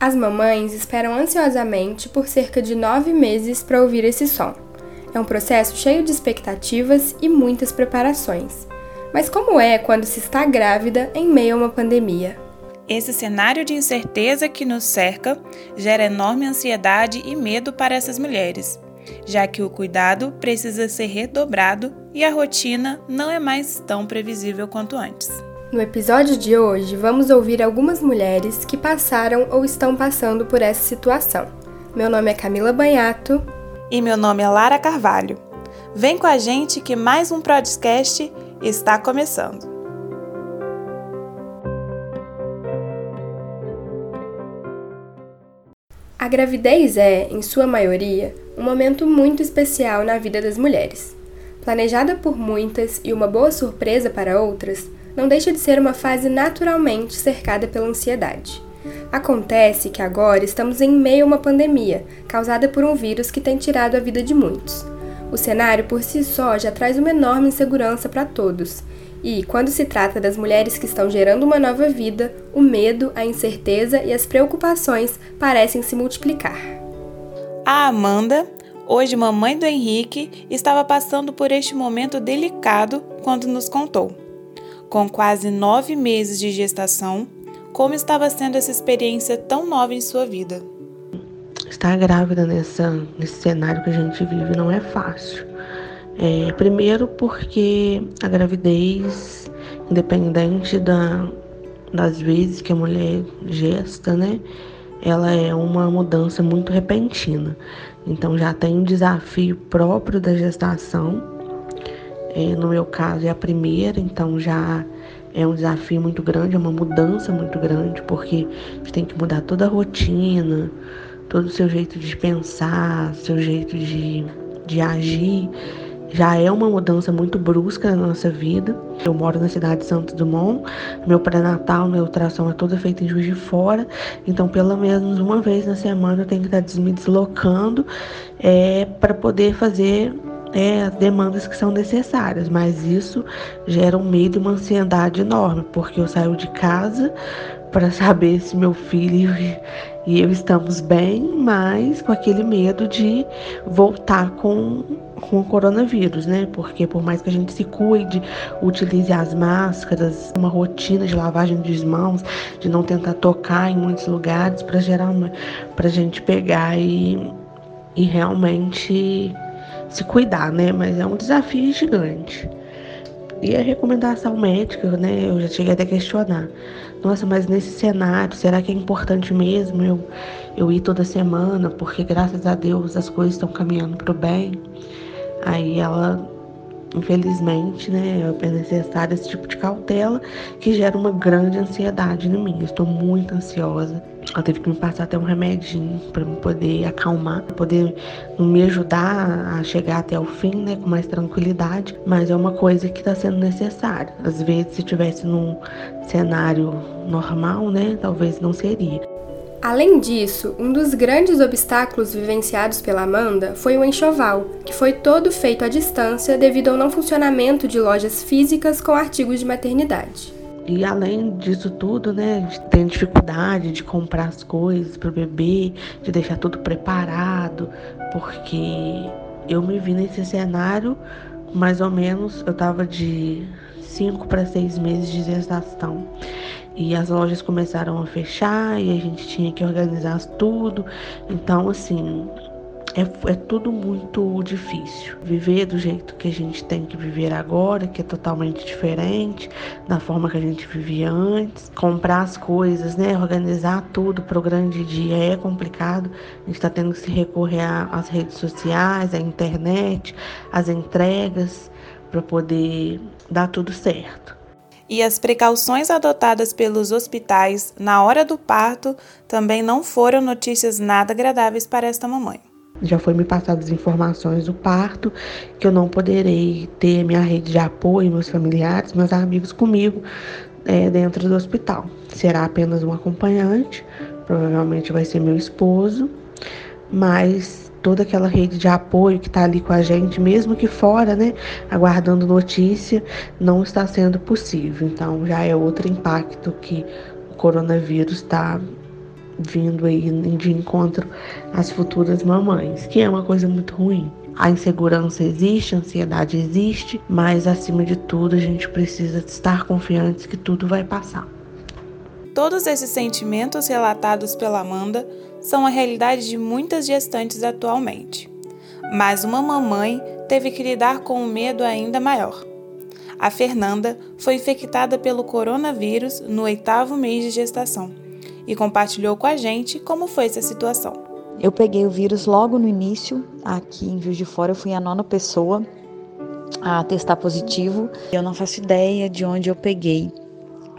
As mamães esperam ansiosamente por cerca de nove meses para ouvir esse som. É um processo cheio de expectativas e muitas preparações. Mas como é quando se está grávida em meio a uma pandemia? Esse cenário de incerteza que nos cerca gera enorme ansiedade e medo para essas mulheres, já que o cuidado precisa ser redobrado e a rotina não é mais tão previsível quanto antes. No episódio de hoje, vamos ouvir algumas mulheres que passaram ou estão passando por essa situação. Meu nome é Camila Banhato. E meu nome é Lara Carvalho. Vem com a gente que mais um podcast está começando. A gravidez é, em sua maioria, um momento muito especial na vida das mulheres. Planejada por muitas e uma boa surpresa para outras, não deixa de ser uma fase naturalmente cercada pela ansiedade. Acontece que agora estamos em meio a uma pandemia, causada por um vírus que tem tirado a vida de muitos. O cenário por si só já traz uma enorme insegurança para todos. E, quando se trata das mulheres que estão gerando uma nova vida, o medo, a incerteza e as preocupações parecem se multiplicar. A Amanda, hoje mamãe do Henrique, estava passando por este momento delicado quando nos contou com quase nove meses de gestação, como estava sendo essa experiência tão nova em sua vida? Estar grávida nessa, nesse cenário que a gente vive não é fácil. É, primeiro porque a gravidez, independente da, das vezes que a mulher gesta, né? Ela é uma mudança muito repentina. Então já tem um desafio próprio da gestação é, no meu caso, é a primeira, então já é um desafio muito grande, é uma mudança muito grande, porque gente tem que mudar toda a rotina, todo o seu jeito de pensar, seu jeito de, de agir. Já é uma mudança muito brusca na nossa vida. Eu moro na cidade de Santo Dumont, meu pré-natal, minha ultrassom é toda feita em Juiz de Fora, então pelo menos uma vez na semana eu tenho que estar me deslocando é, para poder fazer é, as demandas que são necessárias, mas isso gera um medo e uma ansiedade enorme, porque eu saio de casa para saber se meu filho e eu estamos bem, mas com aquele medo de voltar com, com o coronavírus, né? Porque por mais que a gente se cuide, utilize as máscaras, uma rotina de lavagem de mãos, de não tentar tocar em muitos lugares para gerar uma para a gente pegar e, e realmente se cuidar, né? Mas é um desafio gigante. E a recomendação médica, né? Eu já cheguei até a questionar. Nossa, mas nesse cenário, será que é importante mesmo eu, eu ir toda semana? Porque graças a Deus as coisas estão caminhando para o bem. Aí ela Infelizmente, né, é necessário esse tipo de cautela que gera uma grande ansiedade em mim. Eu estou muito ansiosa. Ela teve que me passar até um remedinho para me poder acalmar, poder me ajudar a chegar até o fim, né, com mais tranquilidade. Mas é uma coisa que está sendo necessária. Às vezes, se tivesse num cenário normal, né, talvez não seria. Além disso, um dos grandes obstáculos vivenciados pela Amanda foi o enxoval, que foi todo feito à distância devido ao não funcionamento de lojas físicas com artigos de maternidade. E além disso tudo, né, tem dificuldade de comprar as coisas para o bebê, de deixar tudo preparado, porque eu me vi nesse cenário mais ou menos, eu tava de 5 para 6 meses de gestação. E as lojas começaram a fechar e a gente tinha que organizar tudo. Então, assim, é, é, tudo muito difícil. Viver do jeito que a gente tem que viver agora, que é totalmente diferente da forma que a gente vivia antes. Comprar as coisas, né? Organizar tudo para o grande dia é complicado. A gente está tendo que se recorrer às redes sociais, à internet, às entregas, para poder dar tudo certo e as precauções adotadas pelos hospitais na hora do parto também não foram notícias nada agradáveis para esta mamãe. Já foi me passadas informações do parto, que eu não poderei ter minha rede de apoio, meus familiares, meus amigos comigo é, dentro do hospital. Será apenas um acompanhante, provavelmente vai ser meu esposo, mas toda aquela rede de apoio que está ali com a gente, mesmo que fora, né, aguardando notícia, não está sendo possível. Então já é outro impacto que o coronavírus está vindo aí de encontro às futuras mamães, que é uma coisa muito ruim. A insegurança existe, a ansiedade existe, mas acima de tudo a gente precisa estar confiantes que tudo vai passar. Todos esses sentimentos relatados pela Amanda são a realidade de muitas gestantes atualmente. Mas uma mamãe teve que lidar com um medo ainda maior. A Fernanda foi infectada pelo coronavírus no oitavo mês de gestação e compartilhou com a gente como foi essa situação. Eu peguei o vírus logo no início, aqui em Juiz de Fora, eu fui a nona pessoa a testar positivo. Eu não faço ideia de onde eu peguei.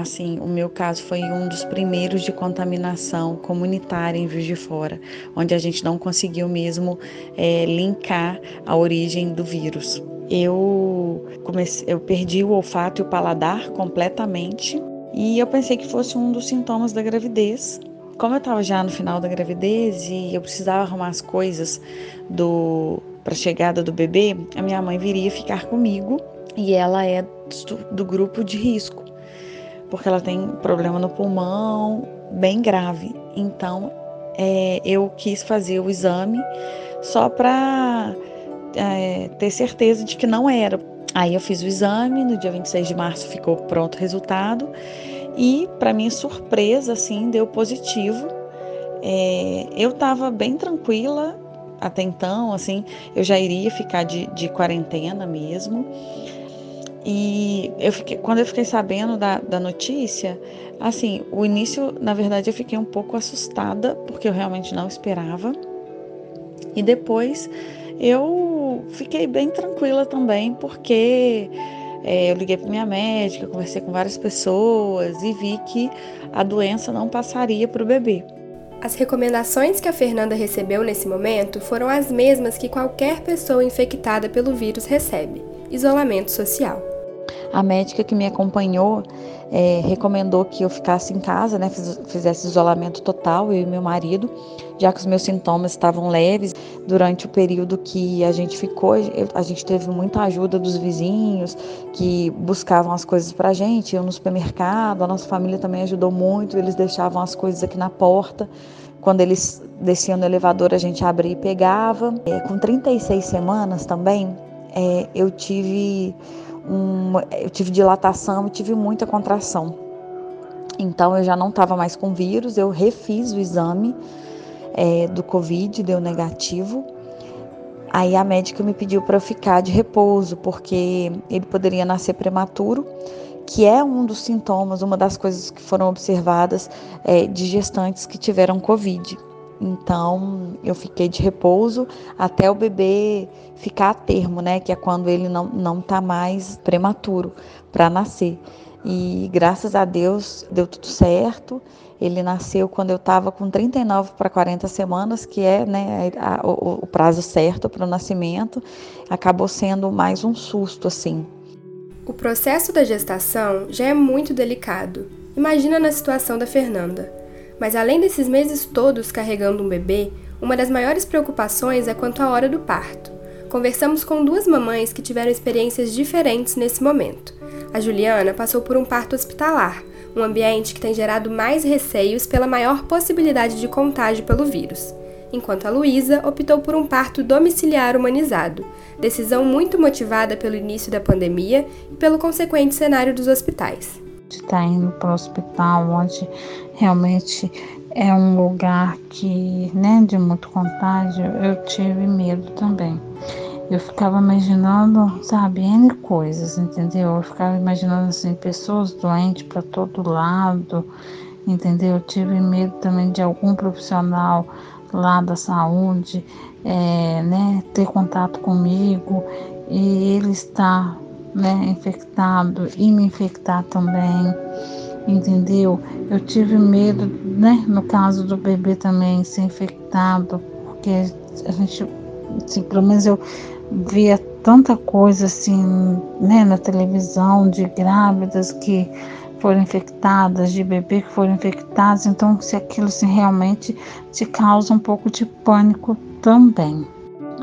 Assim, o meu caso foi um dos primeiros de contaminação comunitária em Juiz de Fora, onde a gente não conseguiu mesmo é, linkar a origem do vírus. Eu comecei, eu perdi o olfato e o paladar completamente e eu pensei que fosse um dos sintomas da gravidez. Como eu estava já no final da gravidez e eu precisava arrumar as coisas do para a chegada do bebê, a minha mãe viria ficar comigo e ela é do, do grupo de risco, porque ela tem problema no pulmão bem grave. Então, é, eu quis fazer o exame só para é, ter certeza de que não era. Aí eu fiz o exame, no dia 26 de março ficou pronto o resultado e, para minha surpresa, assim, deu positivo. É, eu estava bem tranquila até então, assim, eu já iria ficar de, de quarentena mesmo. E eu fiquei, quando eu fiquei sabendo da, da notícia, assim, o início, na verdade, eu fiquei um pouco assustada, porque eu realmente não esperava. E depois eu fiquei bem tranquila também, porque é, eu liguei para minha médica, conversei com várias pessoas e vi que a doença não passaria para o bebê. As recomendações que a Fernanda recebeu nesse momento foram as mesmas que qualquer pessoa infectada pelo vírus recebe: isolamento social. A médica que me acompanhou é, recomendou que eu ficasse em casa, né, fizesse isolamento total, eu e meu marido, já que os meus sintomas estavam leves. Durante o período que a gente ficou, a gente teve muita ajuda dos vizinhos que buscavam as coisas para a gente, iam no supermercado, a nossa família também ajudou muito, eles deixavam as coisas aqui na porta. Quando eles desciam no elevador, a gente abria e pegava. É, com 36 semanas também, é, eu tive eu tive dilatação e tive muita contração. Então eu já não estava mais com vírus, eu refiz o exame é, do Covid, deu negativo. Aí a médica me pediu para ficar de repouso, porque ele poderia nascer prematuro, que é um dos sintomas, uma das coisas que foram observadas é, de gestantes que tiveram Covid. Então eu fiquei de repouso até o bebê ficar a termo, né? Que é quando ele não, não tá mais prematuro para nascer. E graças a Deus deu tudo certo. Ele nasceu quando eu estava com 39 para 40 semanas, que é né, a, o, o prazo certo para o nascimento. Acabou sendo mais um susto, assim. O processo da gestação já é muito delicado. Imagina na situação da Fernanda. Mas além desses meses todos carregando um bebê, uma das maiores preocupações é quanto à hora do parto. Conversamos com duas mamães que tiveram experiências diferentes nesse momento. A Juliana passou por um parto hospitalar, um ambiente que tem gerado mais receios pela maior possibilidade de contágio pelo vírus. Enquanto a Luísa optou por um parto domiciliar humanizado, decisão muito motivada pelo início da pandemia e pelo consequente cenário dos hospitais de estar tá indo para o hospital, onde realmente é um lugar que, né, de muito contágio, eu tive medo também. Eu ficava imaginando, sabe, N coisas, entendeu? Eu ficava imaginando, assim, pessoas doentes para todo lado, entendeu? Eu tive medo também de algum profissional lá da saúde, é, né, ter contato comigo e ele estar né, infectado e me infectar também, entendeu? Eu tive medo, né, no caso do bebê também ser infectado, porque a gente, assim, pelo menos eu via tanta coisa assim, né, na televisão de grávidas que foram infectadas, de bebê que foram infectados, então se aquilo assim, realmente te causa um pouco de pânico também.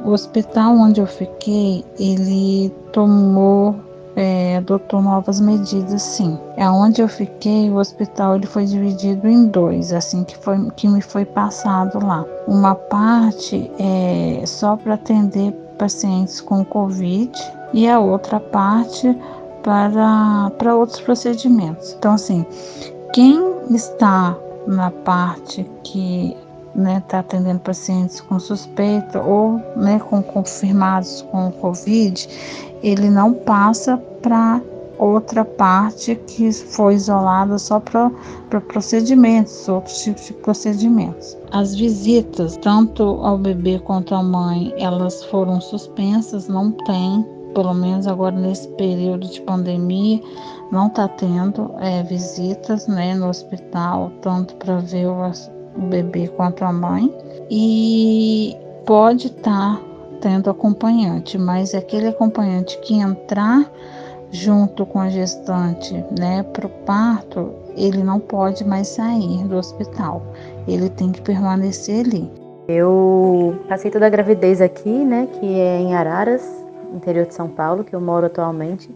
O hospital onde eu fiquei, ele tomou é, adotou novas medidas, sim. Aonde eu fiquei, o hospital ele foi dividido em dois, assim que foi que me foi passado lá. Uma parte é só para atender pacientes com Covid e a outra parte para, para outros procedimentos. Então, assim, quem está na parte que está né, tá atendendo pacientes com suspeita ou né, com confirmados com Covid, ele não passa para outra parte que foi isolada só para procedimentos, outros tipos de procedimentos. As visitas, tanto ao bebê quanto à mãe, elas foram suspensas, não tem, pelo menos agora nesse período de pandemia, não está tendo é, visitas né, no hospital, tanto para ver o, o, bebê quanto a mãe. E pode estar tá tendo acompanhante, mas aquele acompanhante que entrar junto com a gestante né, para o parto, ele não pode mais sair do hospital, ele tem que permanecer ali. Eu passei toda a gravidez aqui, né, que é em Araras, interior de São Paulo, que eu moro atualmente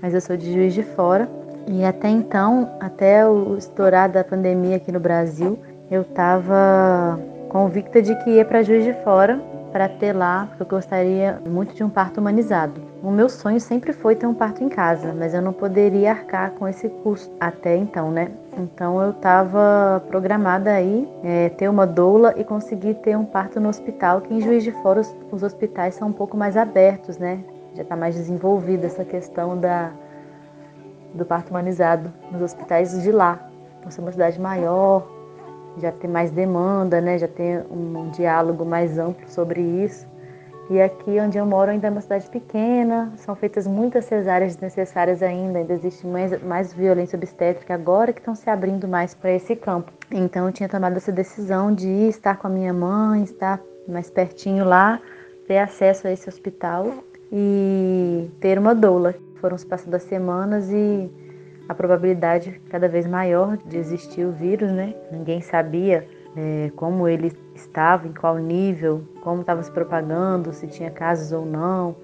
mas eu sou de Juiz de Fora. E até então, até o estourar da pandemia aqui no Brasil, eu estava convicta de que ia para Juiz de Fora para ter lá, porque eu gostaria muito de um parto humanizado. O meu sonho sempre foi ter um parto em casa, mas eu não poderia arcar com esse custo até então, né? Então eu estava programada aí é, ter uma doula e conseguir ter um parto no hospital, que em Juiz de Fora os, os hospitais são um pouco mais abertos, né? já está mais desenvolvida essa questão da, do parto humanizado nos hospitais de lá. Por ser uma cidade maior, já tem mais demanda, né? já tem um diálogo mais amplo sobre isso. E aqui onde eu moro ainda é uma cidade pequena, são feitas muitas cesáreas desnecessárias ainda, ainda existe mais, mais violência obstétrica agora que estão se abrindo mais para esse campo. Então eu tinha tomado essa decisão de estar com a minha mãe, estar mais pertinho lá, ter acesso a esse hospital e ter uma doula. Foram se passando as semanas e a probabilidade cada vez maior de existir o vírus, né? Ninguém sabia é, como ele estava, em qual nível, como estava se propagando, se tinha casos ou não.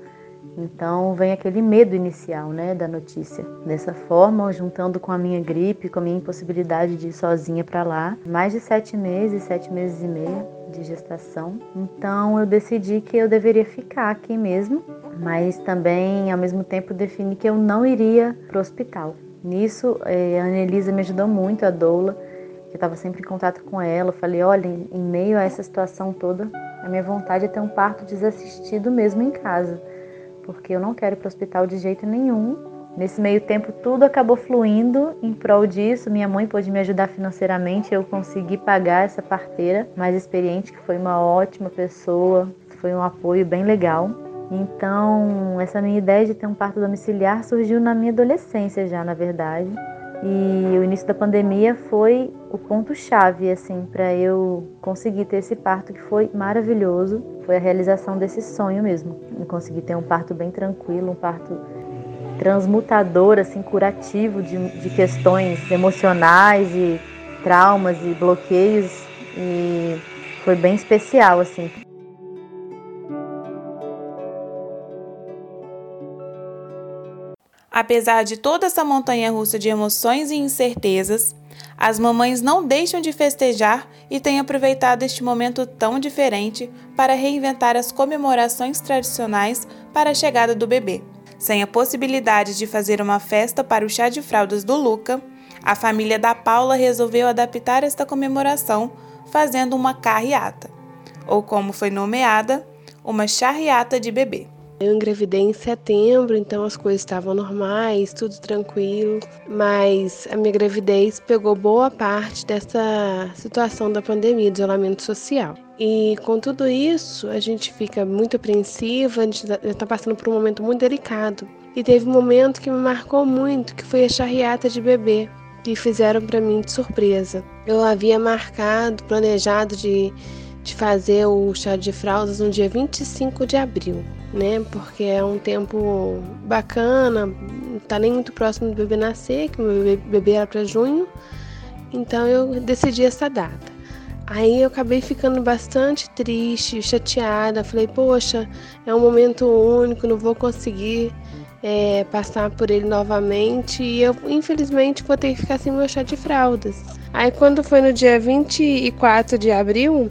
Então vem aquele medo inicial, né, da notícia. Dessa forma, juntando com a minha gripe, com a minha impossibilidade de ir sozinha para lá, mais de sete meses, sete meses e meio de gestação. Então eu decidi que eu deveria ficar aqui mesmo mas também ao mesmo tempo defini que eu não iria para o hospital. Nisso, eh, a Anelisa me ajudou muito, a doula, que estava sempre em contato com ela. Eu falei: olha, em meio a essa situação toda, a minha vontade é ter um parto desassistido mesmo em casa, porque eu não quero ir para o hospital de jeito nenhum. Nesse meio tempo, tudo acabou fluindo em prol disso. Minha mãe pôde me ajudar financeiramente, eu consegui pagar essa parteira mais experiente, que foi uma ótima pessoa, foi um apoio bem legal. Então, essa minha ideia de ter um parto domiciliar surgiu na minha adolescência já, na verdade. E o início da pandemia foi o ponto chave assim para eu conseguir ter esse parto que foi maravilhoso. Foi a realização desse sonho mesmo. Eu consegui ter um parto bem tranquilo, um parto transmutador, assim, curativo de, de questões emocionais e traumas e bloqueios e foi bem especial assim. Apesar de toda essa montanha russa de emoções e incertezas, as mamães não deixam de festejar e têm aproveitado este momento tão diferente para reinventar as comemorações tradicionais para a chegada do bebê. Sem a possibilidade de fazer uma festa para o chá de fraldas do Luca, a família da Paula resolveu adaptar esta comemoração fazendo uma carreata, ou como foi nomeada, uma charreata de bebê. Eu engravidei em setembro, então as coisas estavam normais, tudo tranquilo, mas a minha gravidez pegou boa parte dessa situação da pandemia, de isolamento social. E com tudo isso, a gente fica muito apreensiva, a gente está passando por um momento muito delicado. E teve um momento que me marcou muito, que foi a charreata de bebê, que fizeram para mim de surpresa. Eu havia marcado, planejado de, de fazer o chá de fraldas no dia 25 de abril né? Porque é um tempo bacana, não tá nem muito próximo do bebê nascer, que meu bebê era para junho. Então eu decidi essa data. Aí eu acabei ficando bastante triste, chateada. Falei, poxa, é um momento único, não vou conseguir é, passar por ele novamente e eu, infelizmente, vou ter que ficar sem meu chá de fraldas. Aí, quando foi no dia 24 de abril,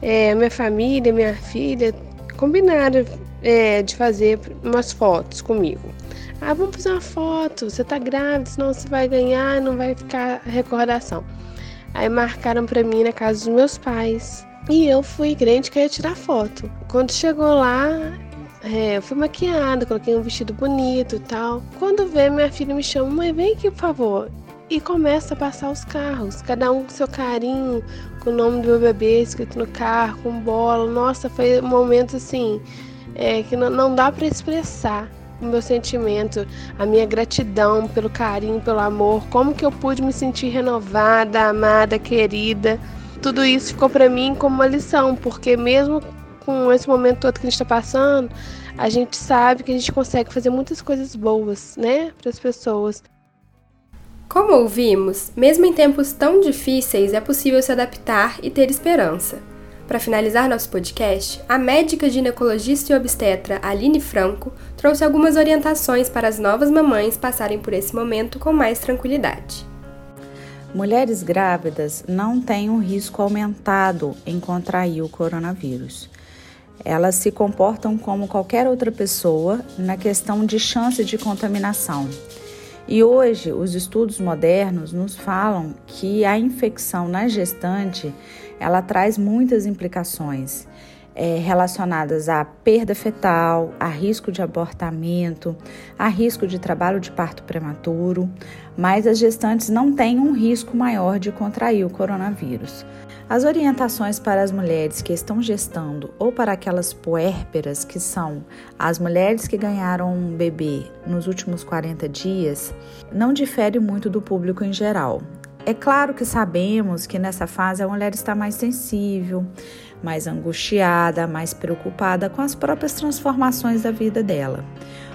é, minha família, minha filha combinaram é, de fazer umas fotos comigo. Ah, vamos fazer uma foto. Você tá grávida, senão você vai ganhar, não vai ficar recordação. Aí marcaram para mim na casa dos meus pais. E eu fui crente que ia tirar foto. Quando chegou lá, é, eu fui maquiada, coloquei um vestido bonito e tal. Quando vê, minha filha me chama, mãe, vem aqui, por favor. E começa a passar os carros, cada um com seu carinho, com o nome do meu bebê escrito no carro, com bola. Nossa, foi um momento assim, é, que não, não dá para expressar o meu sentimento, a minha gratidão pelo carinho, pelo amor, como que eu pude me sentir renovada, amada, querida. Tudo isso ficou para mim como uma lição, porque mesmo com esse momento todo que a gente está passando, a gente sabe que a gente consegue fazer muitas coisas boas, né, para as pessoas. Como ouvimos, mesmo em tempos tão difíceis é possível se adaptar e ter esperança. Para finalizar nosso podcast, a médica ginecologista e obstetra Aline Franco trouxe algumas orientações para as novas mamães passarem por esse momento com mais tranquilidade. Mulheres grávidas não têm um risco aumentado em contrair o coronavírus. Elas se comportam como qualquer outra pessoa na questão de chance de contaminação. E hoje, os estudos modernos nos falam que a infecção na gestante ela traz muitas implicações é, relacionadas à perda fetal, a risco de abortamento, a risco de trabalho de parto prematuro, mas as gestantes não têm um risco maior de contrair o coronavírus. As orientações para as mulheres que estão gestando ou para aquelas puérperas, que são as mulheres que ganharam um bebê nos últimos 40 dias, não diferem muito do público em geral. É claro que sabemos que nessa fase a mulher está mais sensível, mais angustiada, mais preocupada com as próprias transformações da vida dela.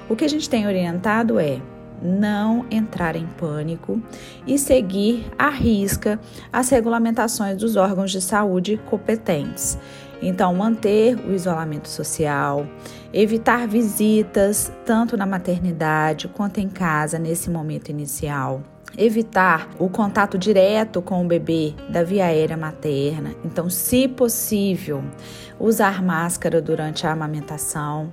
O que a gente tem orientado é não entrar em pânico e seguir à risca as regulamentações dos órgãos de saúde competentes. Então, manter o isolamento social, evitar visitas tanto na maternidade quanto em casa nesse momento inicial evitar o contato direto com o bebê da via aérea materna. Então, se possível, usar máscara durante a amamentação,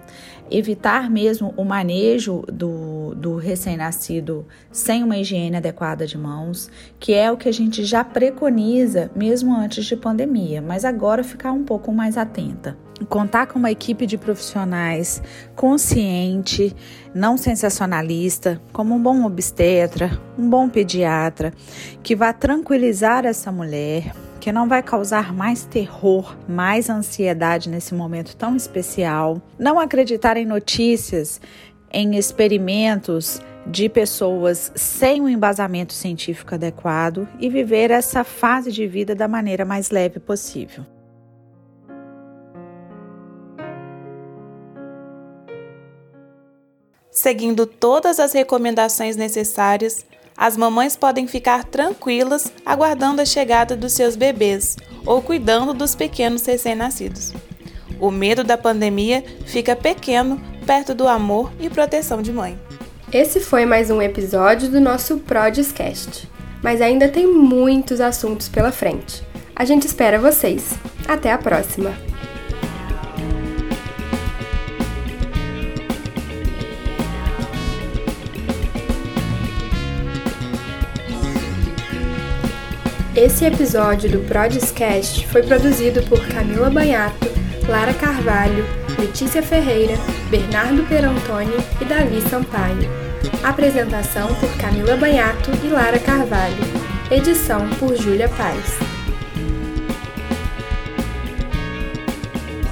evitar mesmo o manejo do, do recém-nascido sem uma higiene adequada de mãos, que é o que a gente já preconiza mesmo antes de pandemia, mas agora ficar um pouco mais atenta. Contar com uma equipe de profissionais consciente, não sensacionalista, como um bom obstetra, um bom pediatra, que vá tranquilizar essa mulher, que não vai causar mais terror, mais ansiedade nesse momento tão especial. Não acreditar em notícias, em experimentos de pessoas sem um embasamento científico adequado e viver essa fase de vida da maneira mais leve possível. Seguindo todas as recomendações necessárias, as mamães podem ficar tranquilas aguardando a chegada dos seus bebês ou cuidando dos pequenos recém-nascidos. O medo da pandemia fica pequeno perto do amor e proteção de mãe. Esse foi mais um episódio do nosso Prodiscast, mas ainda tem muitos assuntos pela frente. A gente espera vocês. Até a próxima! Esse episódio do Prodiscast foi produzido por Camila Banhato, Lara Carvalho, Letícia Ferreira, Bernardo Perantoni e Davi Sampaio. Apresentação por Camila Banhato e Lara Carvalho. Edição por Júlia Paz.